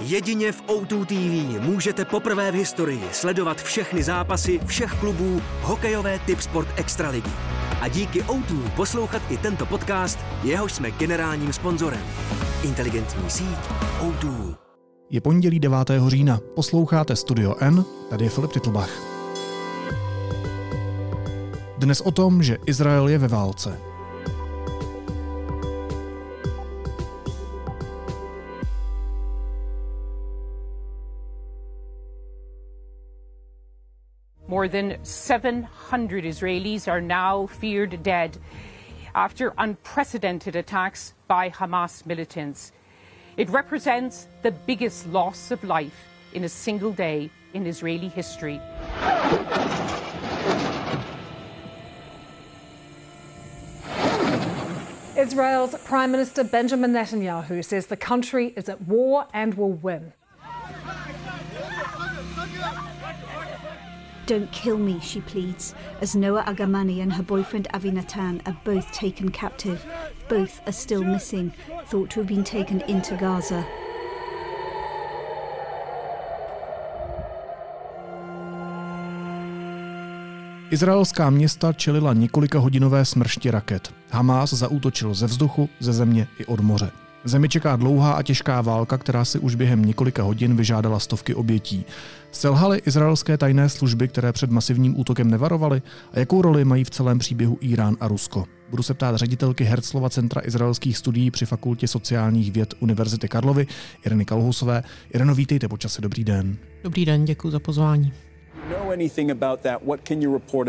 Jedině v O2 TV můžete poprvé v historii sledovat všechny zápasy všech klubů hokejové typ sport extraligy. A díky O2 poslouchat i tento podcast, jehož jsme generálním sponzorem. Inteligentní síť O2. Je pondělí 9. října. Posloucháte Studio N, tady je Filip Titlbach. Dnes o tom, že Izrael je ve válce. More than 700 Israelis are now feared dead after unprecedented attacks by Hamas militants. It represents the biggest loss of life in a single day in Israeli history. Israel's Prime Minister Benjamin Netanyahu says the country is at war and will win. Don't kill me, she pleads, as Noah Agamani and her boyfriend Avi Natan are both taken captive. Both are still missing, thought to have been taken into Gaza. Izraelská města čelila několika hodinové smršti raket. Hamás zaútočil ze vzduchu, ze země i od moře. Zemi čeká dlouhá a těžká válka, která si už během několika hodin vyžádala stovky obětí. Selhaly izraelské tajné služby, které před masivním útokem nevarovaly? A jakou roli mají v celém příběhu Irán a Rusko? Budu se ptát ředitelky Herzlova Centra izraelských studií při Fakultě sociálních věd Univerzity Karlovy, Ireny Kalhusové. Ireno, vítejte počase, dobrý den. Dobrý den, děkuji za pozvání. know anything about that, what can you report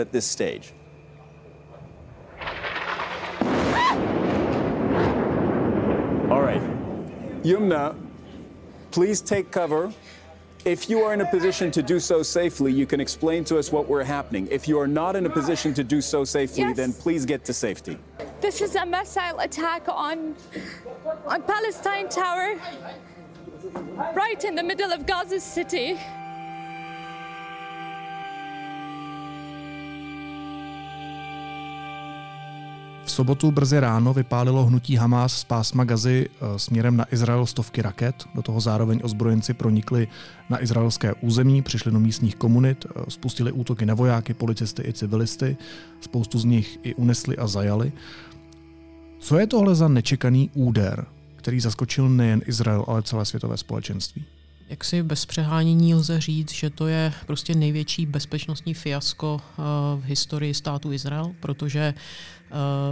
All right. Yumna, please take cover. If you are in a position to do so safely, you can explain to us what we're happening. If you are not in a position to do so safely, Yes. then please get to safety. This is a missile attack on on Palestine Tower, right in the middle of Gaza City. V sobotu brzy ráno vypálilo hnutí Hamás z pásma Gazy eh, směrem na Izrael stovky raket. Do toho zároveň ozbrojenci pronikli na izraelské území, přišli do místních komunit, eh, spustili útoky na vojáky, policisty i civilisty. Spoustu z nich i unesli a zajali. Co je tohle za nečekaný úder, který zaskočil nejen Izrael, ale celé světové společenství? Jak si bez přehánění lze říct, že to je prostě největší bezpečnostní fiasko eh, v historii státu Izrael, protože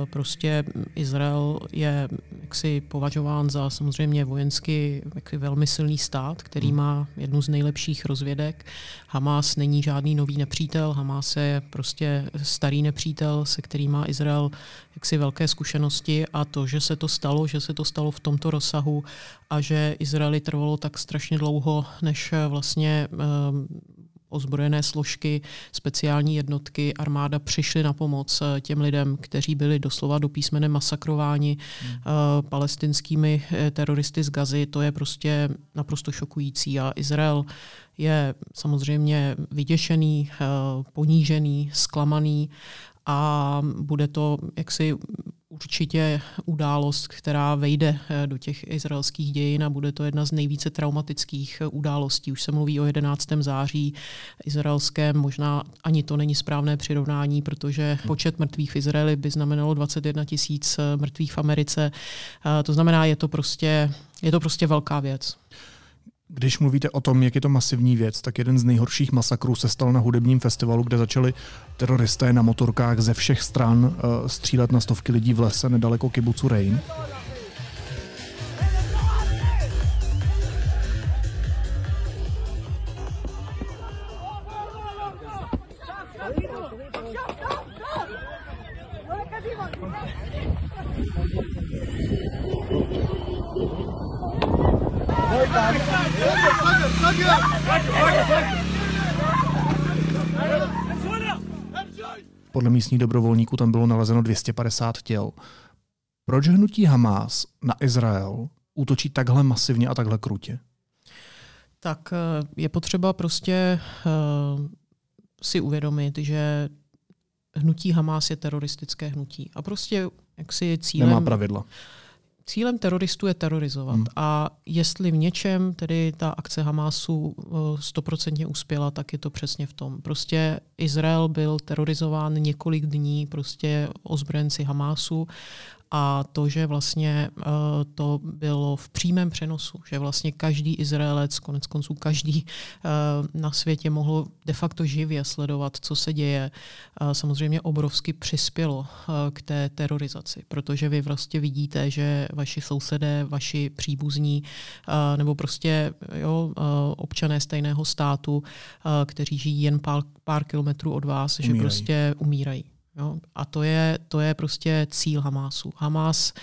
prostě Izrael je jaksi považován za samozřejmě vojensky jaksi velmi silný stát, který má jednu z nejlepších rozvědek. Hamas není žádný nový nepřítel, Hamas je prostě starý nepřítel, se kterým má Izrael jaksi velké zkušenosti a to, že se to stalo, že se to stalo v tomto rozsahu a že Izraeli trvalo tak strašně dlouho, než eh, vlastně eh, ozbrojené složky, speciální jednotky, armáda přišly na pomoc eh, těm lidem, kteří byli doslova do písmene masakrováni hmm. palestinskými eh, teroristy z Gazy. To je prostě naprosto šokující a Izrael je samozřejmě vyděšený, eh, ponížený, zklamaný a bude to jaksi určitě událost, která vejde eh, do těch izraelských dějin a bude to jedna z nejvíce traumatických eh, událostí. Už se mluví o 11. září izraelském, možná ani to není správné přirovnání, protože počet mrtvých v Izraeli by znamenalo 21 tisíc eh, mrtvých v Americe. To znamená, je to prostě, je to prostě velká věc. Když mluvíte o tom, jak je to masivní věc, tak jeden z nejhorších masakrů se stal na hudebním festivalu, kde začali teroristé na motorkách ze všech stran uh, střílet na stovky lidí v lese nedaleko kibucu Rein. Místních dobrovolníků tam bylo nalezeno 250 těl. Proč hnutí Hamás na Izrael útočí takhle masivně a takhle krutě? Tak eh, je potřeba prostě uh, si uvědomit, že hnutí Hamás je teroristické hnutí. A prostě jak si cílem... Nemá pravidla. Cílem teroristů je terorizovat. Hmm. A jestli v něčem tedy ta akce Hamásu stoprocentně uspěla, tak je to přesně v tom. Prostě Izrael byl terorizován několik dní prostě ozbrojenci Hamásu a to, že vlastně uh, to bylo v přímém přenosu, že vlastně každý Izraelec, konec konců každý uh, na světě mohl de facto živě sledovat, co se děje, uh, samozřejmě obrovsky přispělo k té terorizaci, protože vy vlastně vidíte, že vaši sousedé, vaši příbuzní nebo prostě jo, občané stejného státu, kteří žijí jen pár, pár kilometrů od vás, umírají. že prostě umírají. Jo? A to je, to je prostě cíl Hamásu. Hamás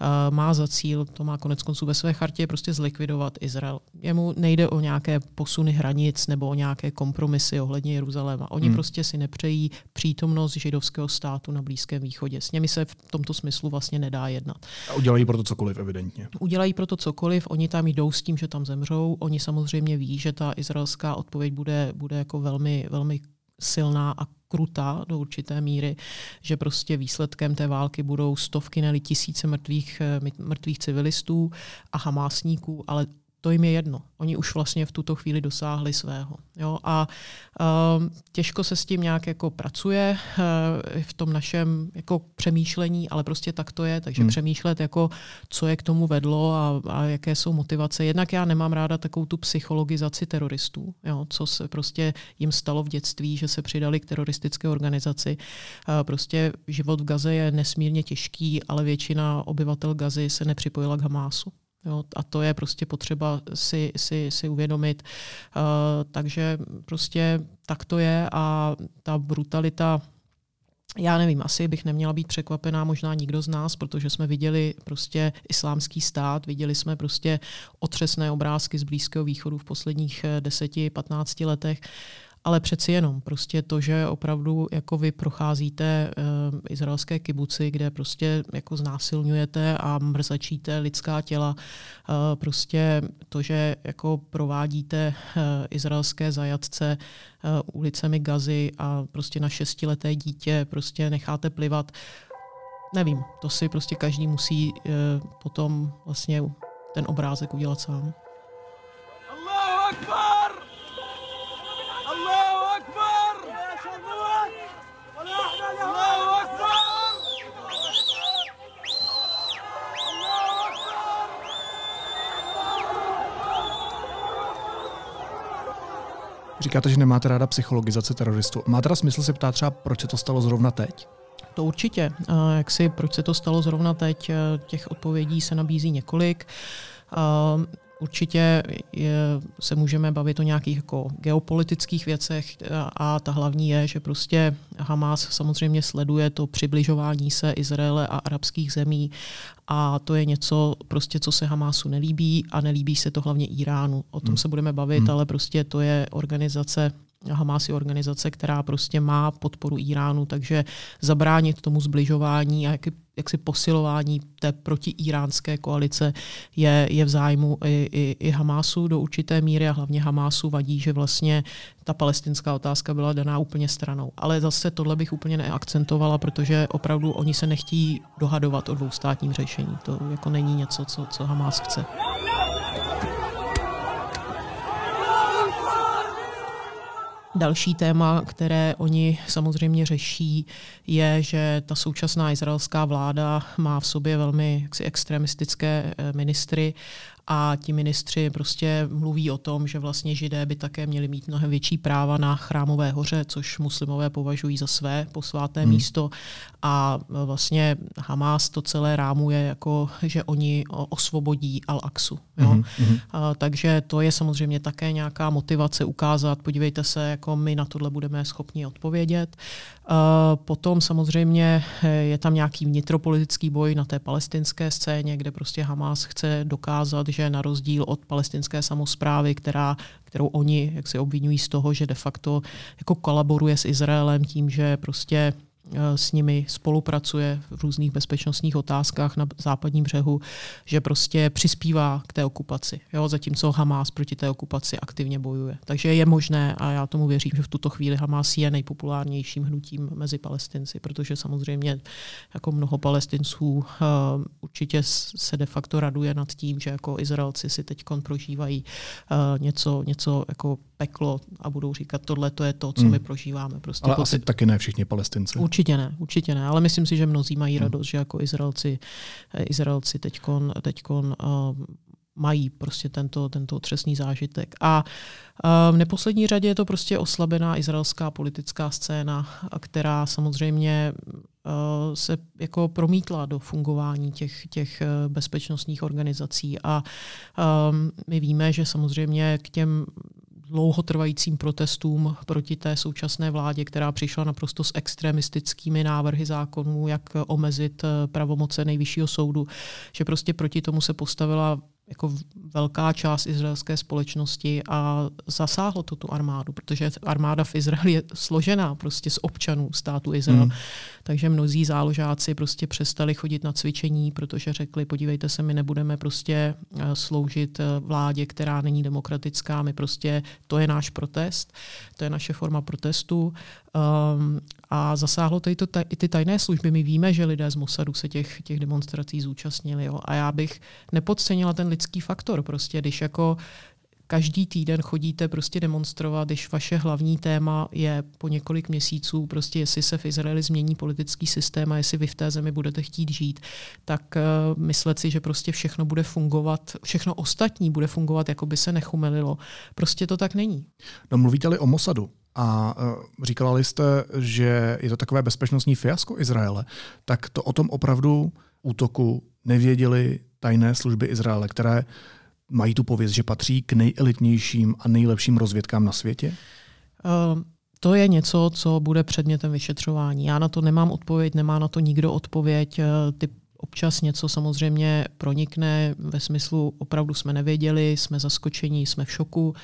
uh, má za cíl, to má konec konců ve své chartě, prostě zlikvidovat Izrael. Jemu nejde o nějaké posuny hranic nebo o nějaké kompromisy ohledně Jeruzaléma. Oni hmm. prostě si nepřejí přítomnost židovského státu na Blízkém východě. S nimi se v tomto smyslu vlastně nedá jednat. A udělají pro to cokoliv, evidentně. Udělají pro to cokoliv, oni tam jdou s tím, že tam zemřou. Oni samozřejmě ví, že ta izraelská odpověď bude, bude jako velmi, velmi silná a krutá do určité míry, že prostě výsledkem té války budou stovky, nebo tisíce mrtvých, eh, mrtvých civilistů a hamásníků, ale to jim je jedno. Oni už vlastně v tuto chvíli dosáhli svého. Jo? A uh, těžko se s tím nějak jako pracuje uh, v tom našem jako přemýšlení, ale prostě tak to je. Takže hmm. přemýšlet, jako, co je k tomu vedlo a, a jaké jsou motivace. Jednak já nemám ráda takovou tu psychologizaci teroristů, jo? co se prostě jim stalo v dětství, že se přidali k teroristické organizaci. Uh, prostě život v Gaze je nesmírně těžký, ale většina obyvatel Gazy se nepřipojila k Hamásu. Jo, a to je prostě potřeba si, si, si uvědomit. Uh, takže prostě tak to je a ta brutalita já nevím, asi bych neměla být překvapená, možná nikdo z nás, protože jsme viděli prostě islámský stát, viděli jsme prostě otřesné obrázky z Blízkého východu v posledních 10-15 eh, letech. Uh, ale přeci jenom prostě to, že opravdu jako vy procházíte uh, izraelské kibuci, kde prostě jako znásilňujete a mrzačíte lidská těla, uh, prostě to, že jako provádíte uh, izraelské zajatce uh, ulicemi Gazy a prostě na šestileté dítě prostě necháte plivat, nevím, to si prostě každý musí uh, potom vlastně ten obrázek udělat sám. Říkáte, že nemáte ráda psychologizace teroristů. Má teda smysl se ptát třeba, proč se to stalo zrovna teď? To určitě. Jak si, proč se to stalo zrovna teď, těch odpovědí se nabízí několik. Určitě je, se můžeme bavit o nějakých jako geopolitických věcech a, a ta hlavní je, že prostě Hamas samozřejmě sleduje to přibližování se Izraele a arabských zemí a to je něco, prostě, co se Hamásu nelíbí a nelíbí se to hlavně Iránu. O tom hmm. se budeme bavit, hmm. ale prostě to je organizace Hamas je organizace, která prostě má podporu Iránu, takže zabránit tomu zbližování a jak, jaksi posilování té protiiránské koalice je, je v zájmu i, i, i Hamásu do určité míry a hlavně Hamásu vadí, že vlastně ta palestinská otázka byla daná úplně stranou. Ale zase tohle bych úplně neakcentovala, protože opravdu oni se nechtějí dohadovat o dvoustátním řešení. To jako není něco, co, co Hamás chce. Další téma, které oni samozřejmě řeší, je, že ta současná izraelská vláda má v sobě velmi jaksi extremistické eh, ministry a ti ministři prostě mluví o tom, že vlastně židé by také měli mít mnohem větší práva na chrámové hoře, což muslimové považují za své posváté hmm. místo a vlastně Hamas to celé rámuje jako, že oni osvobodí Al-Aqsu. Hmm. takže to je samozřejmě také nějaká motivace ukázat, podívejte se, jako my na tohle budeme schopni odpovědět. Potom samozřejmě je tam nějaký vnitropolitický boj na té palestinské scéně, kde prostě Hamas chce dokázat, že na rozdíl od palestinské samozprávy, která, kterou oni jak se obvinují z toho, že de facto jako kolaboruje s Izraelem tím, že prostě s nimi spolupracuje v různých bezpečnostních otázkách na západním břehu, že prostě přispívá k té okupaci. Jo? Zatímco Hamas proti té okupaci aktivně bojuje. Takže je možné, a já tomu věřím, že v tuto chvíli Hamas je nejpopulárnějším hnutím mezi palestinci, protože samozřejmě jako mnoho palestinců uh, určitě se de facto raduje nad tím, že jako Izraelci si teď prožívají uh, něco, něco jako peklo a budou říkat, tohle to je to, co hmm. my prožíváme. Prostě ale asi taky ne všichni palestinci. Určitě ne, určitě ne, ale myslím si, že mnozí mají hmm. radost, že jako Izraelci, eh, Izraelci teďkon, teďkon uh, mají prostě tento, tento otřesný zážitek. A uh, v neposlední řadě je to prostě oslabená izraelská politická scéna, která samozřejmě uh, se jako promítla do fungování těch, těch bezpečnostních organizací. A um, my víme, že samozřejmě k těm dlouhotrvajícím protestům proti té současné vládě, která přišla naprosto s extremistickými návrhy zákonů, jak omezit pravomoce nejvyššího soudu, že prostě proti tomu se postavila jako velká část izraelské společnosti a zasáhlo to tu armádu, protože armáda v Izraeli je složená prostě z občanů státu Izrael. Hmm. Takže mnozí záložáci prostě přestali chodit na cvičení, protože řekli, podívejte se, my nebudeme prostě eh, sloužit eh, vládě, která není demokratická, my prostě, to je náš protest, to je naše forma protestu Um, a zasáhlo i, to, i ty tajné služby. My víme, že lidé z Mossadu se těch, těch demonstrací zúčastnili. Jo. A já bych nepodcenila ten lidský faktor. Prostě, když jako každý týden chodíte prostě demonstrovat, když vaše hlavní téma je po několik měsíců, prostě jestli se v Izraeli změní politický systém a jestli vy v té zemi budete chtít žít, tak uh, myslet si, že prostě všechno bude fungovat, všechno ostatní bude fungovat, jako by se nechumelilo. Prostě to tak není. No mluvíte-li o Mossadu, a uh, říkala jste, že je to takové bezpečnostní fiasko Izraele, tak to o tom opravdu útoku nevěděli tajné služby Izraele, které mají tu pověst, že patří k nejelitnějším a nejlepším rozvědkám na světě? Uh, to je něco, co bude předmětem vyšetřování. Já na to nemám odpověď, nemá na to nikdo odpověď. Ty občas něco samozřejmě pronikne ve smyslu opravdu jsme nevěděli, jsme zaskočení, jsme v šoku.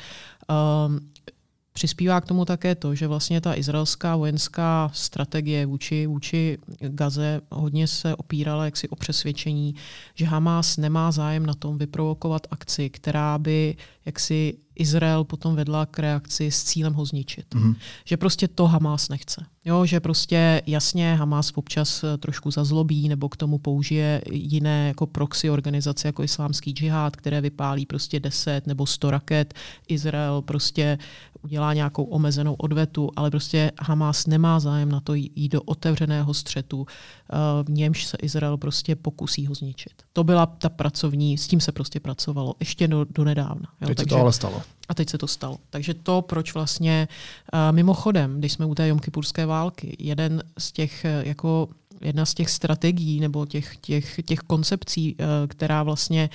Přispívá k tomu také to, že vlastně ta izraelská vojenská strategie vůči, vůči Gaze hodně se opírala jaksi o přesvědčení, že Hamas nemá zájem na tom vyprovokovat akci, která by jaksi Izrael potom vedla k reakci s cílem ho zničit. Mm-hmm. Že prostě to Hamas nechce. Jo, že prostě jasně Hamas občas eh, trošku zazlobí nebo k tomu použije jiné jako proxy organizace jako islámský džihad, které vypálí prostě 10 nebo 100 raket. Izrael prostě udělá nějakou omezenou odvetu, ale prostě Hamas nemá zájem na to jít do otevřeného střetu, eh, v němž se Izrael prostě pokusí ho zničit. To byla ta pracovní, s tím se prostě pracovalo ještě do, do nedávna. Jo, Teď takže, se to ale stalo. A teď se to stalo. Takže to, proč vlastně uh, mimochodem, když jsme u té Jomkypurské války, jeden z těch uh, jako jedna z těch strategií nebo těch, těch, těch koncepcí, uh, která vlastně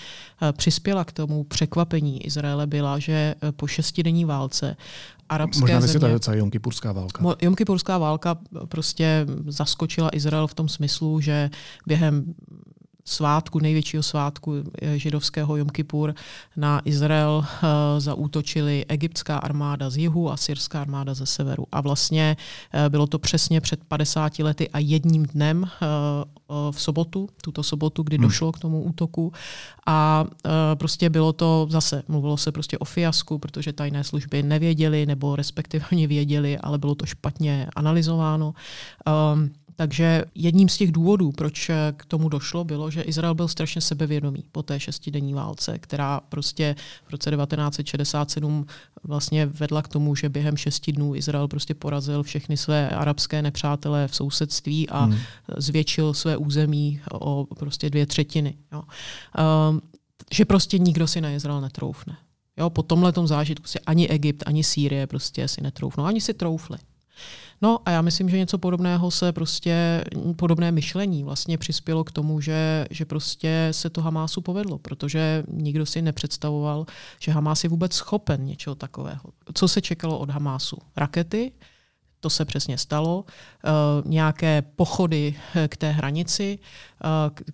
přispěla k tomu překvapení Izraele, byla, že po šestidenní válce arabské Možná země... Možná Jomkypurská válka. Jomkypurská válka prostě zaskočila Izrael v tom smyslu, že během svátku, největšího svátku eh, židovského Jom Kippur na Izrael uh, zaútočili egyptská armáda z jihu a syrská armáda ze severu. A vlastně uh, bylo to přesně před 50 lety a jedním dnem v sobotu, tuto sobotu, kdy hmm. došlo k tomu útoku. A prostě bylo to zase, mluvilo se prostě o fiasku, protože tajné služby nevěděli, nebo respektive oni věděli, ale bylo to špatně analyzováno. Um, takže jedním z těch důvodů, proč k tomu došlo, bylo, že Izrael byl strašně sebevědomý po té šestidenní válce, která prostě v roce 1967 vlastně vedla k tomu, že během šesti dnů Izrael prostě porazil všechny své arabské nepřátelé v sousedství a hmm. zvětšil své území o prostě dvě třetiny. Jo. Um, že prostě nikdo si na Izrael netroufne. Jo, po tomhle zážitku si ani Egypt, ani Sýrie prostě si netroufnou. Ani si troufli. No a já myslím, že něco podobného se prostě, podobné myšlení vlastně přispělo k tomu, že, že prostě se to Hamásu povedlo, protože nikdo si nepředstavoval, že Hamás je vůbec schopen něčeho takového. Co se čekalo od Hamásu? Rakety, To se přesně stalo. Uh, nějaké pochody k té hranici,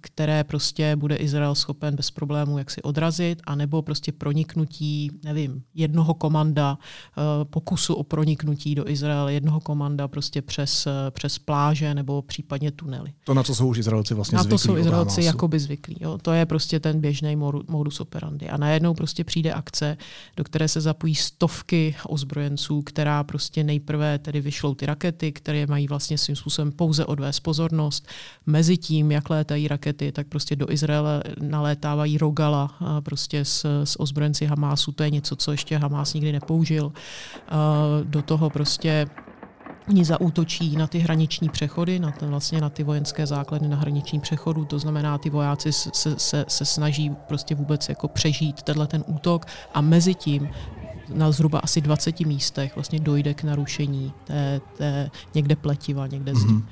které prostě bude Izrael schopen bez problémů jak si odrazit, anebo prostě proniknutí, nevím, jednoho komanda, uh, pokusu o proniknutí do Izraele, jednoho komanda prostě přes, přes pláže nebo případně tunely. To, na co jsou už Izraelci vlastně na zvyklí. to jsou Izraelci jakoby zvyklí. Jo. To je prostě ten běžný modus operandi. A najednou prostě přijde akce, do které se zapojí stovky ozbrojenců, která prostě nejprve tedy vyšlou ty rakety, které mají vlastně svým způsobem pouze odvést pozornost. Mezi tím, jak létají rakety, tak prostě do Izraele nalétávají rogala prostě s, s ozbrojenci Hamásu. To je něco, co ještě Hamás nikdy nepoužil. Do toho prostě Oni zaútočí na ty hraniční přechody, na, ten, vlastně na ty vojenské základy na hraniční přechodu, to znamená, ty vojáci se, se, se snaží prostě vůbec jako přežít tenhle ten útok a mezi tím na zhruba asi 20 místech vlastně dojde k narušení té, té někde pletiva, někde zdi. Mm-hmm.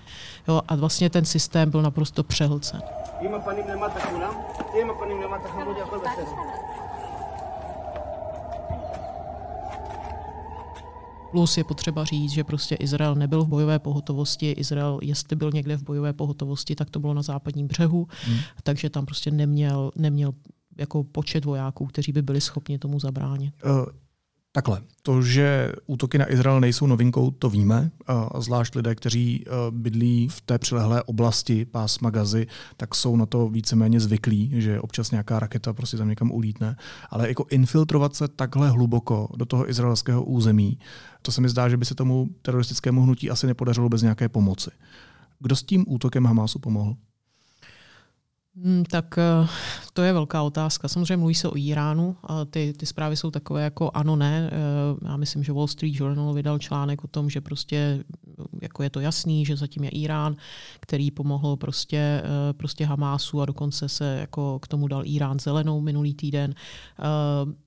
Jo, a vlastně ten systém byl naprosto přehlcen. Plus je potřeba říct, že prostě Izrael nebyl v bojové pohotovosti. Izrael, jestli byl někde v bojové pohotovosti, tak to bylo na západním břehu, hmm. takže tam prostě neměl, neměl jako počet vojáků, kteří by byli schopni tomu zabránit. Takhle, to, že útoky na Izrael nejsou novinkou, to víme. Zvlášť lidé, kteří e, bydlí v té přilehlé oblasti pásma Gazy, tak jsou na to víceméně zvyklí, že občas nějaká raketa prostě tam někam ulítne. Ale jako infiltrovat se takhle hluboko do toho izraelského území, to se mi zdá, že by se tomu teroristickému hnutí asi nepodařilo bez nějaké pomoci. Kdo s tím útokem Hamásu pomohl? Hmm, tak eh, to je velká otázka. Samozřejmě mluví se o Iránu. A ty, ty zprávy jsou takové jako ano, ne. Eh, já myslím, že Wall Street Journal vydal článek o tom, že prostě jako je to jasný, že zatím je Irán, který pomohl prostě, eh, prostě Hamásu a dokonce se jako k tomu dal Irán zelenou minulý týden.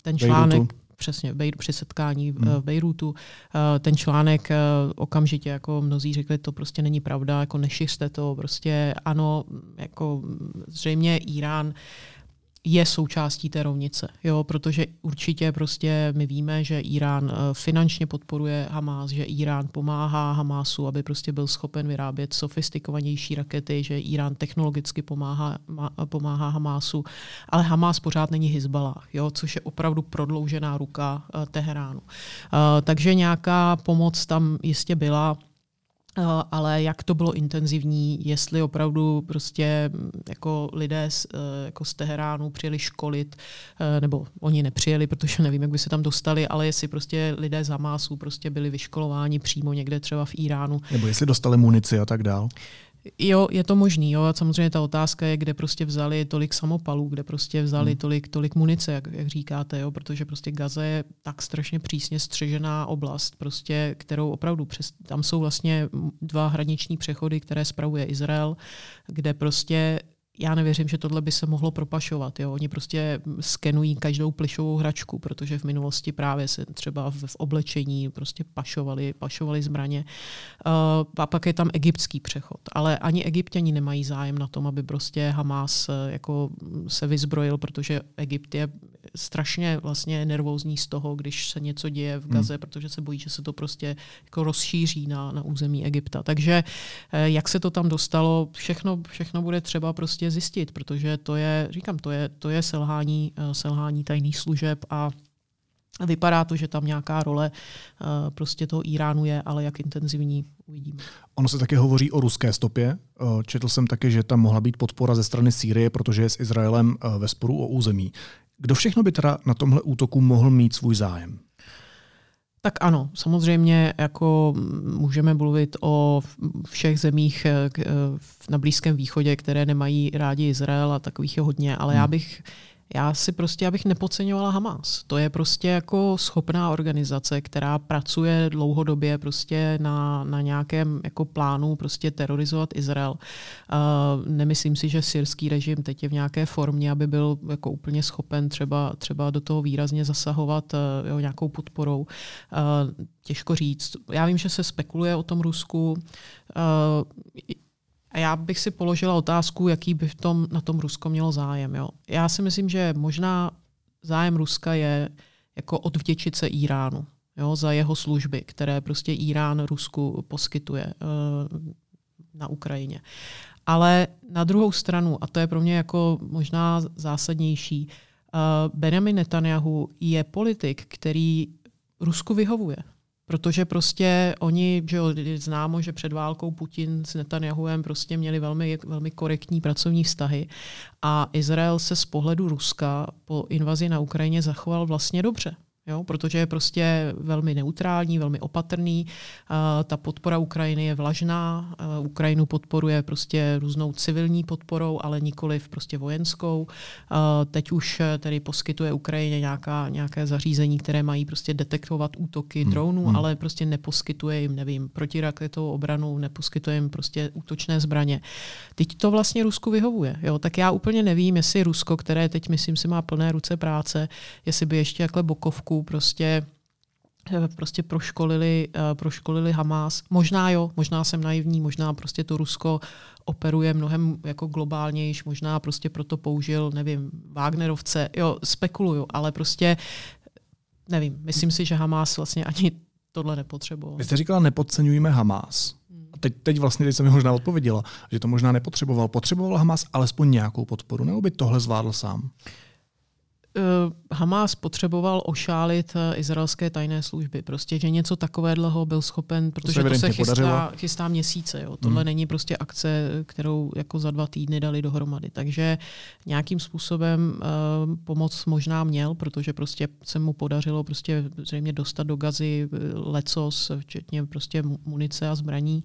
Ten článek... Bejrutu přesně při setkání v, hmm. v Bejrutu. Eh, ten článek eh, okamžitě, jako mnozí řekli, to prostě není pravda, jako nešiřte to, prostě ano, jako zřejmě Irán je součástí té rovnice, jo, protože určitě prostě my víme, že Irán eh, finančně podporuje Hamás, že Irán pomáhá Hamásu, aby prostě byl schopen vyrábět sofistikovanější rakety, že Irán technologicky pomáhá, pomáhá Hamásu, ale Hamás pořád není Hezbollah, jo, což je opravdu prodloužená ruka uh, Teheránu. Uh, takže nějaká pomoc tam jistě byla, Eh, ale jak to bylo intenzivní, jestli opravdu prostě mm, jako lidé z, eh, jako z Teheránu přijeli školit, eh, nebo oni nepřijeli, protože nevím, jak by se tam dostali, ale jestli prostě lidé z Hamásu prostě byli vyškolováni přímo někde třeba v Iránu. Nebo jestli dostali munici a tak dál. Jo, je to možný. Jo. A samozřejmě ta otázka je, kde prostě vzali tolik samopalů, kde prostě vzali hmm. tolik, tolik munice, jak, jak říkáte, jo, protože prostě Gaza je tak strašně přísně střežená oblast, prostě, kterou opravdu přes, tam jsou vlastně dva hraniční přechody, které spravuje Izrael, kde prostě já nevěřím, že tohle by se mohlo propašovat. Jo. Oni prostě skenují každou plišovou hračku, protože v minulosti právě se třeba v, v oblečení prostě pašovali, pašovali zbraně. Uh, a pak je tam egyptský přechod. Ale ani egyptěni nemají zájem na tom, aby prostě Hamas uh, jako se vyzbrojil, protože Egypt je strašně vlastně nervózní z toho, když se něco děje v Gaze, hmm. protože se bojí, že se to prostě jako rozšíří na, na území Egypta. Takže uh, jak se to tam dostalo, všechno, všechno bude třeba prostě prostě zjistit, protože to je, říkám, to je, to je selhání, eh, selhání tajných služeb a Vypadá to, že tam nějaká role uh, prostě toho Iránu je, ale jak intenzivní uvidíme. Ono se také hovoří o ruské stopě. Uh, četl jsem také, že tam mohla být podpora ze strany Sýrie, protože je s Izraelem ve sporu o území. Kdo všechno by teda na tomhle útoku mohl mít svůj zájem? Tak ano, samozřejmě jako můžeme mluvit o všech zemích eh, eh, na Blízkém východě, které nemají rádi Izrael a takových je hodně, ale hmm. já bych já si prostě, abych nepodceňovala Hamas. To je prostě jako schopná organizace, která pracuje dlouhodobě prostě na, na nějakém jako plánu prostě terorizovat Izrael. Uh, nemyslím si, že syrský režim teď je v nějaké formě, aby byl jako úplně schopen třeba, třeba do toho výrazně zasahovat uh, jo, nějakou podporou. Uh, těžko říct. Já vím, že se spekuluje o tom Rusku. Uh, a já bych si položila otázku, jaký by v tom, na tom Rusko mělo zájem. Jo. Já si myslím, že možná zájem Ruska je jako odvděčit se Iránu. jo, za jeho služby, které prostě Irán Rusku poskytuje na Ukrajině. Ale na druhou stranu, a to je pro mě jako možná zásadnější, Benjamin Netanyahu je politik, který Rusku vyhovuje. Protože prostě oni, že jo, známo, že před válkou Putin s Netanyahuem prostě měli velmi, velmi korektní pracovní vztahy a Izrael se z pohledu Ruska po invazi na Ukrajině zachoval vlastně dobře. Jo, protože je prostě velmi neutrální, velmi opatrný. Uh, ta podpora Ukrajiny je vlažná. Uh, Ukrajinu podporuje prostě různou civilní podporou, ale nikoli prostě vojenskou. Uh, teď už tedy poskytuje Ukrajině nějaká, nějaké zařízení, které mají prostě detektovat útoky hmm. dronů, hmm. ale prostě neposkytuje jim, nevím, protiraketovou obranu, neposkytuje jim prostě útočné zbraně. Teď to vlastně Rusku vyhovuje. Jo? Tak já úplně nevím, jestli Rusko, které teď myslím si má plné ruce práce, jestli by ještě jakhle bokovku roku prostě eh, prostě proškolili, uh, proškolili Hamas. Možná jo, možná jsem naivní, možná prostě to Rusko operuje mnohem jako globálnějiš, možná prostě proto použil, nevím, Wagnerovce, jo, spekuluju, ale prostě nevím, myslím si, že Hamas vlastně ani tohle nepotřeboval. Vy jste říkala, nepodceňujeme Hamas. A teď, teď vlastně, teď jsem mi možná odpověděla, že to možná nepotřeboval. Potřeboval Hamas alespoň nějakou podporu, nebo by tohle zvládl sám? Hamas potřeboval ošálit uh, izraelské tajné služby. Prostě, že něco takového byl schopen, protože to se, to se chystá, chystá měsíce. Jo. Tohle hmm. není prostě akce, kterou jako za dva týdny dali dohromady. Takže nějakým způsobem uh, pomoc možná měl, protože prostě se mu podařilo prostě zřejmě dostat do gazy lecos, včetně prostě munice a zbraní.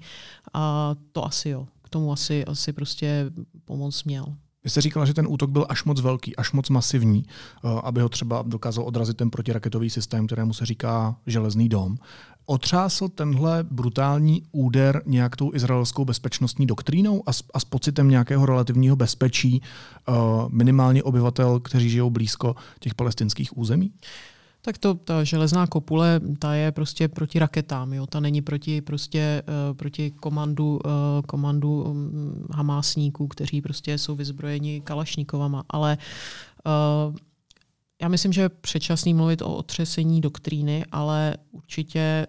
A to asi jo. K tomu asi, asi prostě pomoc měl. Vy jste říkala, že ten útok byl až moc velký, až moc masivní, eh, aby ho třeba dokázal odrazit ten protiraketový systém, kterému se říká železný dom. Otřásl tenhle brutální úder nějak tou izraelskou bezpečnostní doktrínou a s, a s pocitem nějakého relativního bezpečí uh, minimálně obyvatel, kteří žijou blízko těch palestinských území? Tak to, ta železná kopule, ta je prostě proti raketám, jo? ta není proti, prostě, uh, proti komandu, uh, komandu um, hamásníků, kteří prostě jsou vyzbrojeni kalašníkovama, ale uh, já myslím, že je předčasný mluvit o otřesení doktríny, ale určitě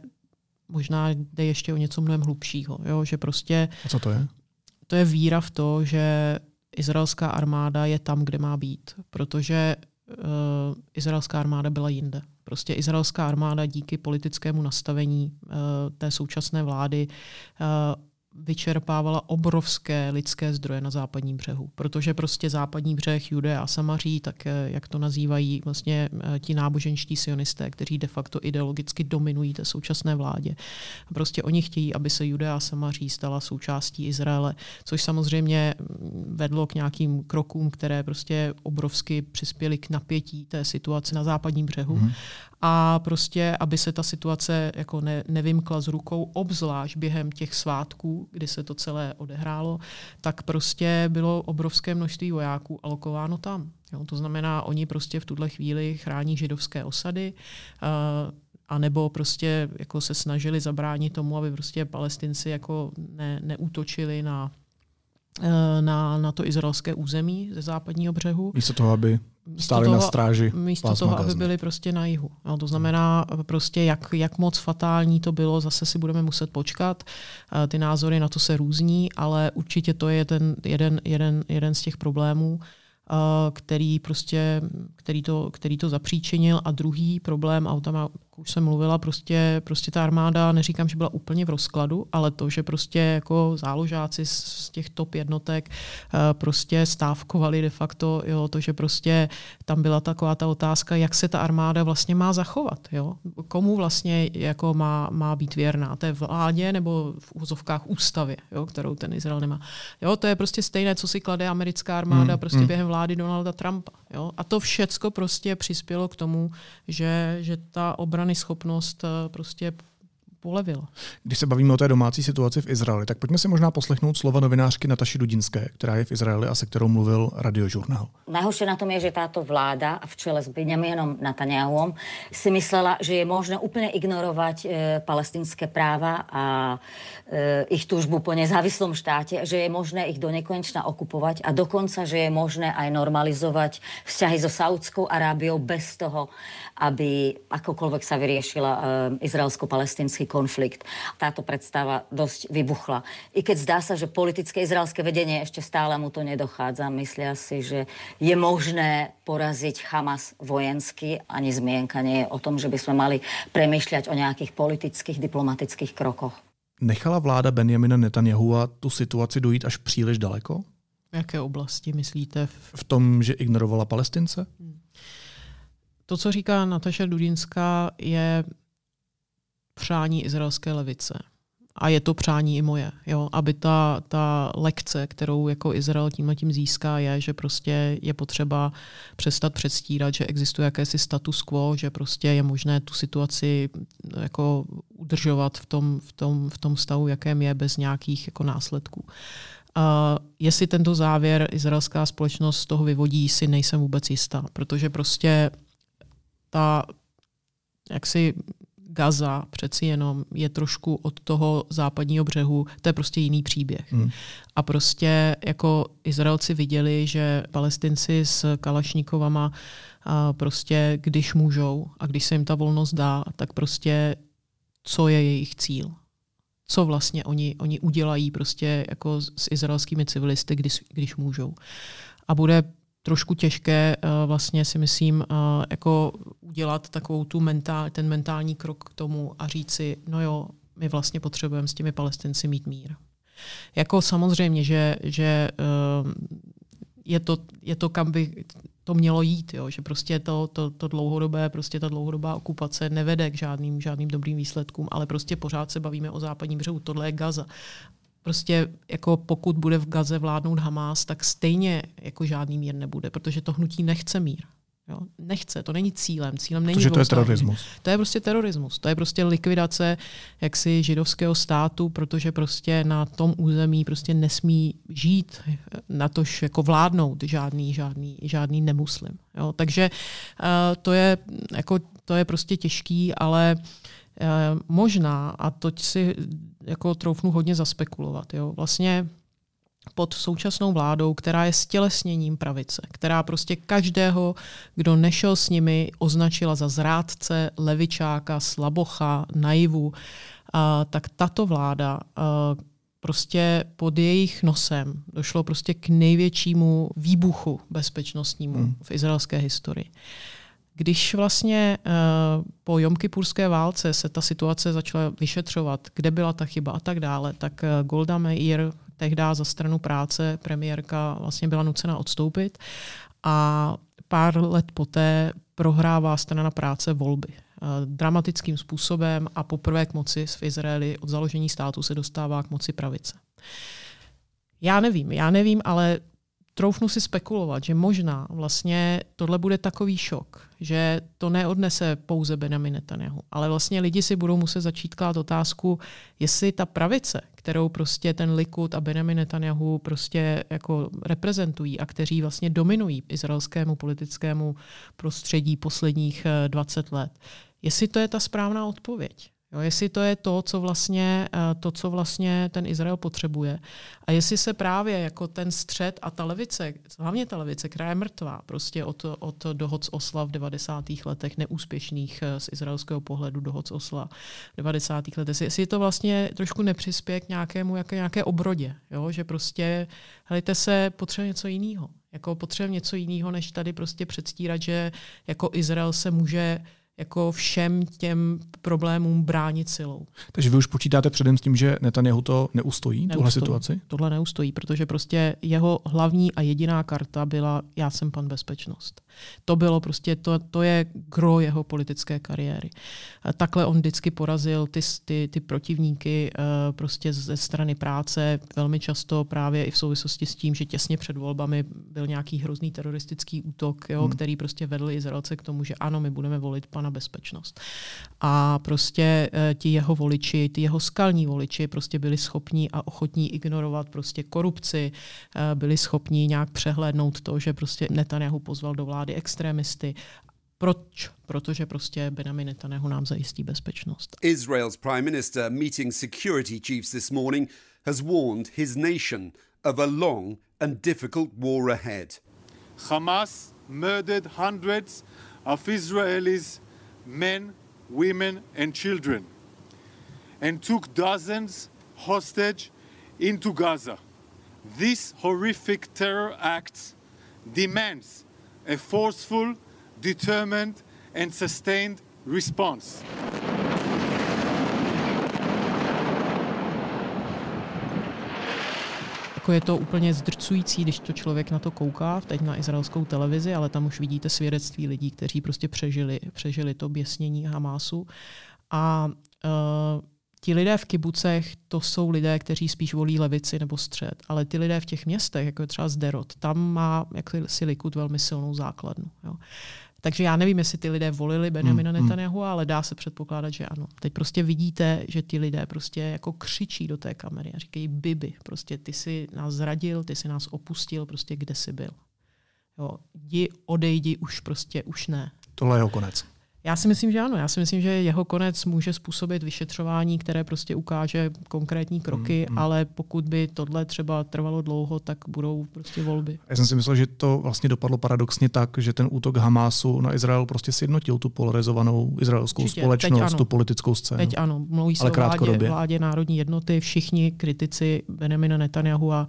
možná jde ještě o něco mnohem hlubšího. Jo? Že prostě, A co to je? To je víra v to, že izraelská armáda je tam, kde má být, protože izraelská armáda byla jinde. Prostě izraelská armáda díky politickému nastavení uh, té současné vlády uh, vyčerpávala obrovské lidské zdroje na západním břehu. Protože prostě západní břeh, Judea a Samaří, tak jak to nazývají vlastně ti náboženští sionisté, kteří de facto ideologicky dominují té současné vládě. Prostě oni chtějí, aby se Judea a Samaří stala součástí Izraele, což samozřejmě vedlo k nějakým krokům, které prostě obrovsky přispěly k napětí té situace na západním břehu. Hmm a prostě, aby se ta situace jako ne, nevymkla z rukou, obzvlášť během těch svátků, kdy se to celé odehrálo, tak prostě bylo obrovské množství vojáků alokováno tam. Jo, to znamená, oni prostě v tuhle chvíli chrání židovské osady, uh, a nebo prostě jako se snažili zabránit tomu, aby prostě palestinci jako ne, neútočili na Eh, na, na to izraelské území ze západního břehu. Místo toho, aby stáli toho, na stráži. Místo toho, aby byli prostě na jihu. No, to znamená, prostě jak, jak moc fatální to bylo, zase si budeme muset počkat. Eh, ty názory na to se různí, ale určitě to je ten jeden, jeden, jeden z těch problémů, eh, který, prostě, který, to, který to zapříčinil. A druhý problém, a o tom už jsem mluvila, prostě, prostě ta armáda, neříkám, že byla úplně v rozkladu, ale to, že prostě jako záložáci z těch top jednotek eh, prostě stávkovali de facto, jo, to, že prostě tam byla taková ta otázka, jak se ta armáda vlastně má zachovat, jo? komu vlastně jako má, má být věrná, té vládě nebo v úzovkách ústavě, jo, kterou ten Izrael nemá. Jo, to je prostě stejné, co si klade americká armáda hmm, prostě hmm. během vlády Donalda Trumpa. Jo? A to všecko prostě přispělo k tomu, že, že ta obrany schopnost eh, prostě polevil. Když se bavíme o té domácí situaci v Izraeli, tak pojďme si možná poslechnout slova novinářky Nataši Dudinské, která je v Izraeli a se kterou mluvil radiožurnál. Najhoršie na tom je, že táto vláda v čele s Benjaminom Netanyahuom si myslela, že je možné úplne ignorovať e, palestinské práva a e, ich túžbu po nezávislom štáte, že je možné ich do nekonečna okupovať a dokonca, že je možné aj normalizovať vzťahy so Saudskou Arábiou bez toho, aby akokoľvek sa vyriešila e, izraelsko-palestinský konflikt. Táto predstava dosť vybuchla. I keď zdá sa, že politické izraelské vedenie ešte stále mu to nedochádza, myslia si, že je možné poraziť Hamas vojensky. Ani zmienka nie je o tom, že by sme mali premýšľať o nejakých politických, diplomatických krokoch. Nechala vláda Benjamina Netanyahua tu situaci dojít až příliš daleko? V jaké oblasti myslíte? V tom, že ignorovala Palestince? Hmm. To, co říká Nataša Dudinská, je přání izraelské levice. A je to přání i moje, jo? aby ta, ta lekce, kterou jako Izrael tímhle tím získá, je, že prostě je potřeba přestat předstírat, že existuje jakési status quo, že prostě je možné tu situaci jako udržovat v tom, v tom, v tom stavu, jakém je, bez nějakých jako následků. Uh, jestli tento závěr izraelská společnost z toho vyvodí, si nejsem vůbec jistá, protože prostě ta jaksi Gaza přeci jenom je trošku od toho západního břehu, to je prostě jiný příběh. Hmm. A prostě jako Izraelci viděli, že palestinci s Kalašníkovama a prostě když můžou a když se jim ta volnost dá, tak prostě co je jejich cíl? Co vlastně oni, oni udělají prostě jako s izraelskými civilisty, když, když můžou. A bude trošku těžké uh, vlastně si myslím uh, jako udělat takovou tu mentál, ten mentální krok k tomu a říct si, no jo, my vlastně potřebujeme s těmi palestinci mít mír. Jako samozřejmě, že, že uh, je, to, je to, kam by to mělo jít, jo? že prostě to, to, to dlouhodobé, prostě ta dlouhodobá okupace nevede k žádným, žádným dobrým výsledkům, ale prostě pořád se bavíme o západním břehu, tohle je Gaza prostě jako pokud bude v Gaze vládnout Hamas, tak stejně jako žádný mír nebude, protože to hnutí nechce mír. Jo? Nechce, to není cílem. Cílem není Protože to je terorismus. To je prostě terorismus. To je prostě likvidace jaksi židovského státu, protože prostě na tom území prostě nesmí žít, na tož jako vládnout žádný, žádný, žádný nemuslim. Jo? Takže uh, to, je, jako, to je prostě těžký, ale uh, Eh, možná, a to si jako troufnu hodně zaspekulovat, jo, vlastně pod současnou vládou, která je stělesněním pravice, která prostě každého, kdo nešel s nimi, označila za zrádce, levičáka, slabocha, naivu, a, tak tato vláda a, prostě pod jejich nosem došlo prostě k největšímu výbuchu bezpečnostnímu hmm. v izraelské historii. Když vlastně uh, po Jomkypurské válce se ta situace začala vyšetřovat, kde byla ta chyba a tak dále, tak uh, Golda Meir, tehdy za stranu práce, premiérka, vlastně byla nucena odstoupit a pár let poté prohrává strana práce volby uh, dramatickým způsobem a poprvé k moci v Izraeli od založení státu se dostává k moci pravice. Já nevím, já nevím, ale troufnu si spekulovat, že možná vlastně tohle bude takový šok, že to neodnese pouze Benjamin Netanyahu, ale vlastně lidi si budou muset začít klát otázku, jestli ta pravice, kterou prostě ten Likud a Benjamin Netanyahu prostě jako reprezentují a kteří vlastně dominují izraelskému politickému prostředí posledních 20 eh, let, jestli to je ta správná odpověď. Jo, jestli to je to co, vlastně, eh, to, co vlastně ten Izrael potřebuje. A jestli se právě jako ten střed a ta levice, hlavně ta levice, která je mrtvá prostě od, od dohod z Osla v 90. letech, neúspěšných eh, z izraelského pohledu dohod z Osla v 90. letech, jestli to vlastně trošku nepřispěje k nějakému, jako nějaké obrodě, jo? že prostě, helejte se, potřebuje něco jiného. Jako potřebuje něco jiného, než tady prostě předstírat, že jako Izrael se může jako všem těm problémům bránit silou. Takže vy už počítáte předem s tím, že Netanyahu to neustojí, neustojí tuhle situaci? Tohle neustojí, protože prostě jeho hlavní a jediná karta byla já jsem pan bezpečnost. To bylo prostě, to, to je gro jeho politické kariéry. Takhle on vždycky porazil ty, ty, ty protivníky eh, prostě ze strany práce, velmi často právě i v souvislosti s tím, že těsně před volbami byl nějaký hrozný teroristický útok, jo, hmm. který prostě vedl Izraelce k tomu, že ano, my budeme volit pana na bezpečnost. A prostě eh, ti jeho voliči, ty jeho skalní voliči prostě byli schopní a ochotní ignorovat prostě korupci, eh, byli schopní nějak přehlédnout to, že prostě Netanyahu pozval do vlády extremisty proč? Protože prostě Benjamin Netanyahu nám zajistí bezpečnost. Israel's prime minister meeting security chiefs this morning has warned his nation of a long and difficult war ahead. Hamas murdered hundreds of Israelis, men, women, and children, and took dozens hostage into Gaza. This horrific terror act demands a forceful determined and sustained response. Jako je to úplně zdrcující, když to člověk na to kouká, teď na izraelskou televizi, ale tam už vidíte svědectví lidí, kteří prostě přežili, přežili to běsnění Hamásu. A uh, ti lidé v kibucech, to jsou lidé, kteří spíš volí levici nebo střed, ale ty lidé v těch městech, jako je třeba Zderot, tam má jak si Likud velmi silnou základnu. Jo. Takže já nevím, jestli ty lidé volili Benjamina hmm, Netanyahu, ale dá se předpokládat, že ano. Teď prostě vidíte, že ty lidé prostě jako křičí do té kamery a říkají Bibi, prostě ty si nás zradil, ty si nás opustil, prostě kde jsi byl. Jo, jdi, odejdi, už prostě, už ne. Tohle je jeho konec. Já si myslím, že ano. Já si myslím, že jeho konec může způsobit vyšetřování, které prostě ukáže konkrétní kroky, mm, mm. ale pokud by tohle třeba trvalo dlouho, tak budou prostě volby. Já jsem si myslel, že to vlastně dopadlo paradoxně tak, že ten útok Hamásu na Izrael prostě sjednotil tu polarizovanou izraelskou Určitě. společnost, tu politickou scénu. Teď ano. Mluví se o vládě, vládě národní jednoty, všichni kritici Benjamina Netanyahu a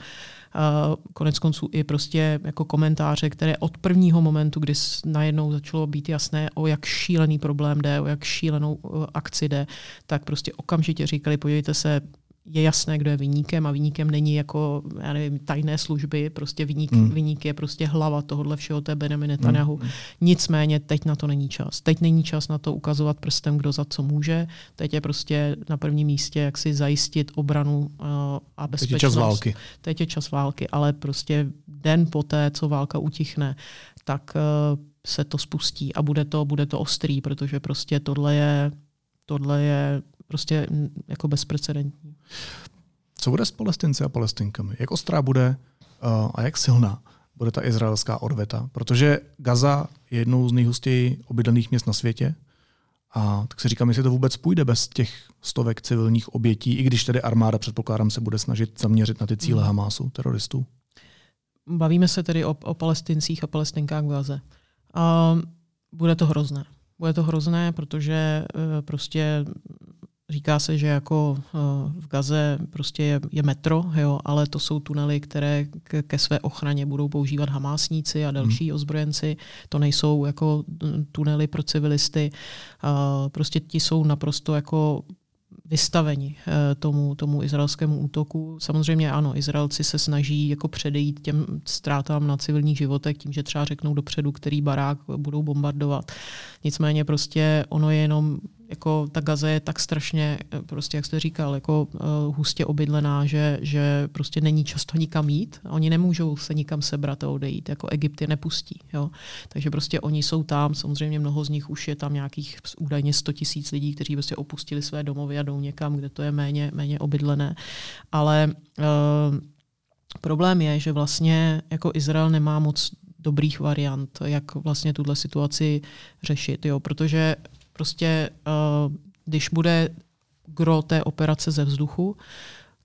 konec konců i prostě jako komentáře, které od prvního momentu, kdy najednou začalo být jasné, o jak šílený problém jde, o jak šílenou akci jde, tak prostě okamžitě říkali, podívejte se, je jasné, kdo je vyníkem a vyníkem není jako já nevím, tajné služby, prostě vyník, mm. vyník je prostě hlava tohohle všeho, té Benjamin Netanyahu. Mm. Nicméně teď na to není čas. Teď není čas na to ukazovat prstem, kdo za co může. Teď je prostě na prvním místě, jak si zajistit obranu uh, a bezpečnost. Teď je čas války. Teď je čas války, ale prostě den poté, co válka utichne, tak uh, se to spustí a bude to, bude to ostrý, protože prostě tohle je, tohle je prostě jako bezprecedentní. Co bude s palestinci a palestinkami? Jak ostrá bude uh, a jak silná bude ta izraelská odveta? Protože Gaza je jednou z nejhustěji obydlených měst na světě. A tak si říkám, jestli to vůbec půjde bez těch stovek civilních obětí, i když tedy armáda, předpokládám, se bude snažit zaměřit na ty cíle hmm. Hamásu, teroristů. Bavíme se tedy o, o palestincích a palestinkách v Gaze. A bude to hrozné. Bude to hrozné, protože uh, prostě Říká se, že jako eh, v Gaze prostě je, je metro, jo, ale to jsou tunely, které ke, ke své ochraně budou používat hamásníci a další hmm. ozbrojenci. To nejsou jako tunely pro civilisty. Prostě ti jsou naprosto jako vystaveni eh, tomu, tomu izraelskému útoku. Samozřejmě ano, Izraelci se snaží jako předejít těm ztrátám na civilních životech tím, že třeba řeknou dopředu, který barák budou bombardovat. Nicméně prostě ono je jenom jako ta Gaza je tak strašně, eh, prostě jak jste říkal, jako uh, hustě obydlená, že, že prostě není často nikam jít. Oni nemůžou se nikam sebrat a odejít, jako Egypt je nepustí. Jo? Takže prostě oni jsou tam, samozřejmě mnoho z nich už je tam nějakých údajně 100 tisíc lidí, kteří prostě opustili své domovy a jdou někam, kde to je méně, méně obydlené. Ale uh, problém je, že vlastně jako Izrael nemá moc dobrých variant, jak vlastně tuhle situaci řešit, jo, protože prostě uh, když bude gro té operace ze vzduchu,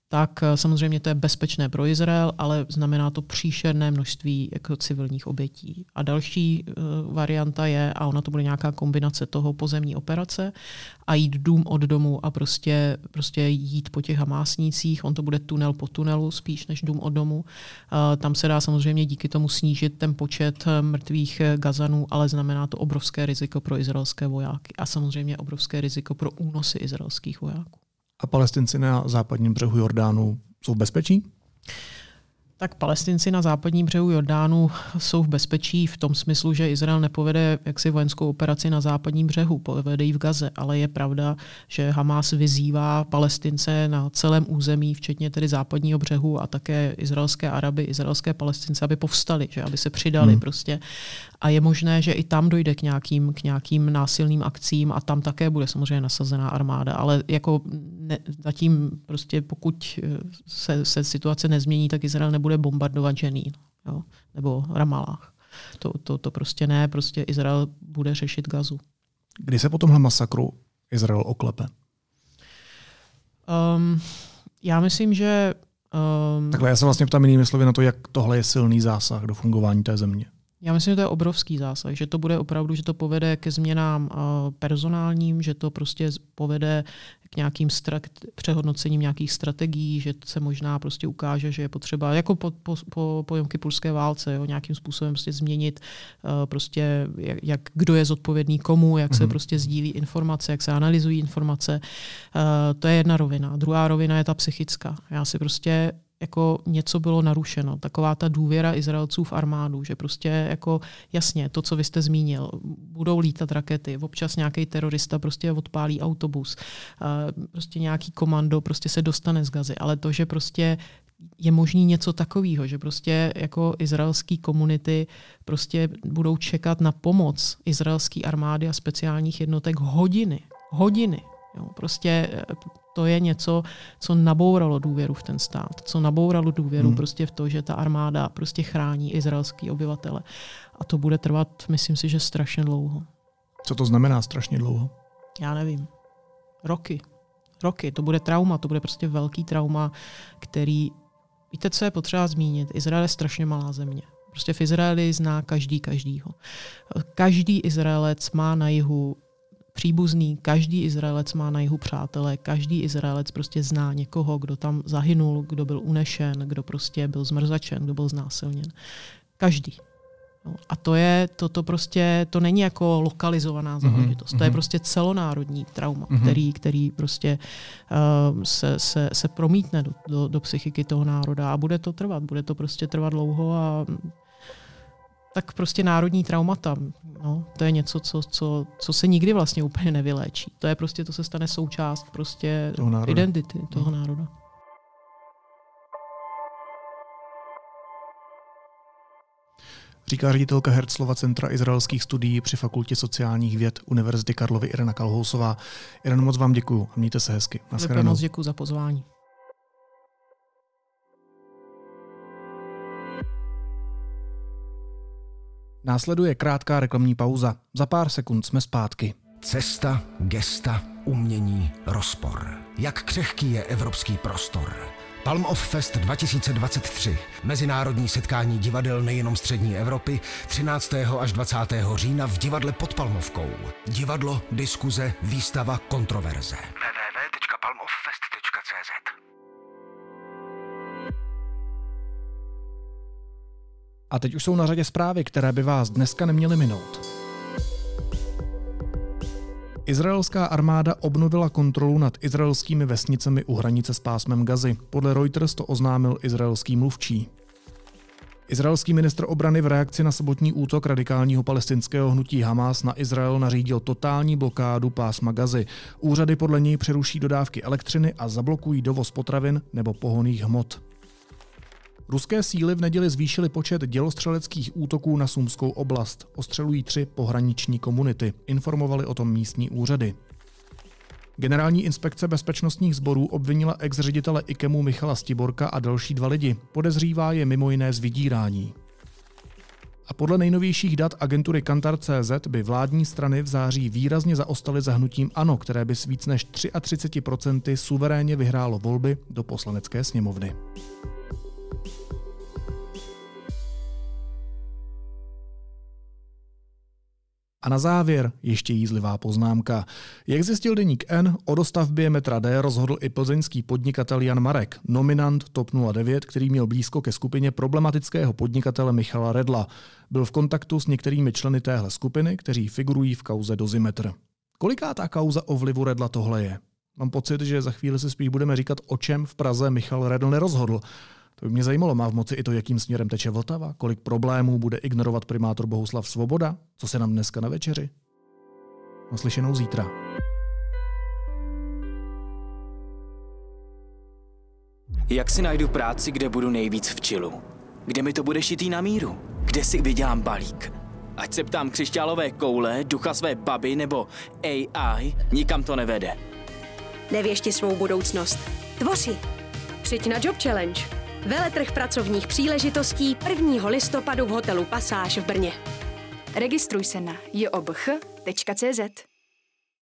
tak eh, samozřejmě to je bezpečné pro Izrael, ale znamená to příšerné množství jako civilních obětí. A další uh, varianta je, a ona to bude nějaká kombinace toho pozemní operace a jít dům od domu a prostě, prostě jít po těch hamásnících. On to bude tunel po tunelu spíš než dům od domu. Uh, tam se dá samozřejmě díky tomu snížit ten počet mrtvých gazanů, ale znamená to obrovské riziko pro izraelské vojáky a samozřejmě obrovské riziko pro únosy izraelských vojáků a palestinci na západním břehu Jordánu jsou v bezpečí? Tak palestinci na západním břehu Jordánu jsou v bezpečí v tom smyslu, že Izrael nepovede jaksi vojenskou operaci na západním břehu, povede ji v Gaze, ale je pravda, že Hamas vyzývá palestince na celém území, včetně tedy západního břehu a také izraelské Araby, izraelské palestince, aby povstali, že aby se přidali hmm. prostě. A je možné, že i tam dojde k nějakým, k nějakým násilným akcím a tam také bude samozřejmě nasazená armáda, ale jako ne, zatím prostě pokud se, se situace nezmění, tak Izrael nebude nebude bombardovat Ženín jo, nebo Ramalách. To, to, to prostě ne, prostě Izrael bude řešit gazu. Kdy se po tomhle masakru Izrael oklepe? Um, já myslím, že... Um, Takhle já se vlastně ptám jinými slovy na to, jak tohle je silný zásah do fungování té země. Já myslím, že to je obrovský zásah, že to bude opravdu, že to povede ke změnám uh, personálním, že to prostě povede k nějakým přehodnocením nějakých strategií, že se možná prostě ukáže, že je potřeba, jako po, po, po, po Jomkypurské válce, jo, nějakým způsobem prostě změnit uh, prostě, jak, jak, kdo je zodpovědný komu, jak mm-hmm. se mhm. prostě sdílí informace, jak se analyzují informace. Uh, to je jedna rovina. Druhá rovina je ta psychická. Já si prostě jako něco bylo narušeno. Taková ta důvěra Izraelců v armádu, že prostě jako jasně, to, co vy jste zmínil, budou lítat rakety, občas nějaký terorista prostě odpálí autobus, prostě nějaký komando prostě se dostane z gazy, ale to, že prostě je možný něco takového, že prostě jako izraelský komunity prostě budou čekat na pomoc izraelské armády a speciálních jednotek hodiny. Hodiny. Jo, prostě to je něco, co nabouralo důvěru v ten stát, co nabouralo důvěru hmm. prostě v to, že ta armáda prostě chrání izraelský obyvatele. A to bude trvat, myslím si, že strašně dlouho. Co to znamená strašně dlouho? Já nevím. Roky. Roky. To bude trauma, to bude prostě velký trauma, který... Víte, co je potřeba zmínit? Izrael je strašně malá země. Prostě v Izraeli zná každý každýho. Každý Izraelec má na jihu příbuzný, každý Izraelec má na jihu přátele, každý Izraelec prostě zná někoho, kdo tam zahynul, kdo byl unešen, kdo prostě byl zmrzačen, kdo byl znásilněn. Každý. No, a to je, to, to prostě, to není jako lokalizovaná mhm, záležitost. Mm-hmm. To je mhm. prostě celonárodní trauma, mm-hmm. který, který prostě uh, se, se, se promítne do, do, do psychiky toho národa a bude to trvat. Bude to prostě trvat dlouho a tak prostě národní traumata. No, to je něco, co, co, co se nikdy vlastně úplně nevyléčí. To je prostě, to se stane součást prostě toho identity toho no. národa. Říká ředitelka Herzlova Centra izraelských studií při Fakultě sociálních věd Univerzity Karlovy Irena Kalhousová. Irena, moc vám děkuju a mějte se hezky. Moc děkuji za pozvání. Následuje krátká reklamní pauza. Za pár sekund jsme zpátky. Cesta, gesta, umění, rozpor. Jak křehký je evropský prostor? Palm of Fest 2023. Mezinárodní setkání divadel nejenom střední Evropy 13. až 20. října v divadle pod Palmovkou. Divadlo, diskuze, výstava, kontroverze. A teď už jsou na řadě zprávy, které by vás dneska neměly minout. Izraelská armáda obnovila kontrolu nad izraelskými vesnicemi u hranice s pásmem Gazy. Podle Reuters to oznámil izraelský mluvčí. Izraelský ministr obrany v reakci na sobotní útok radikálního palestinského hnutí Hamas na Izrael nařídil totální blokádu pásma Gazy. Úřady podle něj přeruší dodávky elektřiny a zablokují dovoz potravin nebo pohoných hmot. Ruské síly v neděli zvýšily počet dělostřeleckých útoků na Sumskou oblast. Ostřelují tři pohraniční komunity. Informovali o tom místní úřady. Generální inspekce bezpečnostních sborů obvinila ex-ředitele IKEMu Michala Stiborka a další dva lidi. Podezřívá je mimo jiné z vydírání. A podle nejnovějších dat agentury Kantar.cz by vládní strany v září výrazně zaostaly za hnutím ANO, které by s víc než 33% suverénně vyhrálo volby do poslanecké sněmovny. A na závěr ještě jízlivá poznámka. Jak zjistil deník N, o dostavbě metra D rozhodl i plzeňský podnikatel Jan Marek, nominant TOP 09, který měl blízko ke skupině problematického podnikatele Michala Redla. Byl v kontaktu s některými členy téhle skupiny, kteří figurují v kauze Dozimetr. Koliká ta kauza o vlivu Redla tohle je? Mám pocit, že za chvíli si spíš budeme říkat, o čem v Praze Michal Redl nerozhodl. To by mě zajímalo, má v moci i to, jakým směrem teče Vltava, kolik problémů bude ignorovat primátor Bohuslav Svoboda, co se nám dneska na večeři. Naslyšenou zítra. Jak si najdu práci, kde budu nejvíc v čilu? Kde mi to bude šitý na míru? Kde si vydělám balík? Ať se ptám křišťálové koule, ducha své baby nebo AI, nikam to nevede. Nevěšti svou budoucnost. Tvoři. Přijď na Job Challenge. Veletrh pracovních příležitostí 1. listopadu v hotelu Pasáž v Brně. Registruj se na jobch.cz.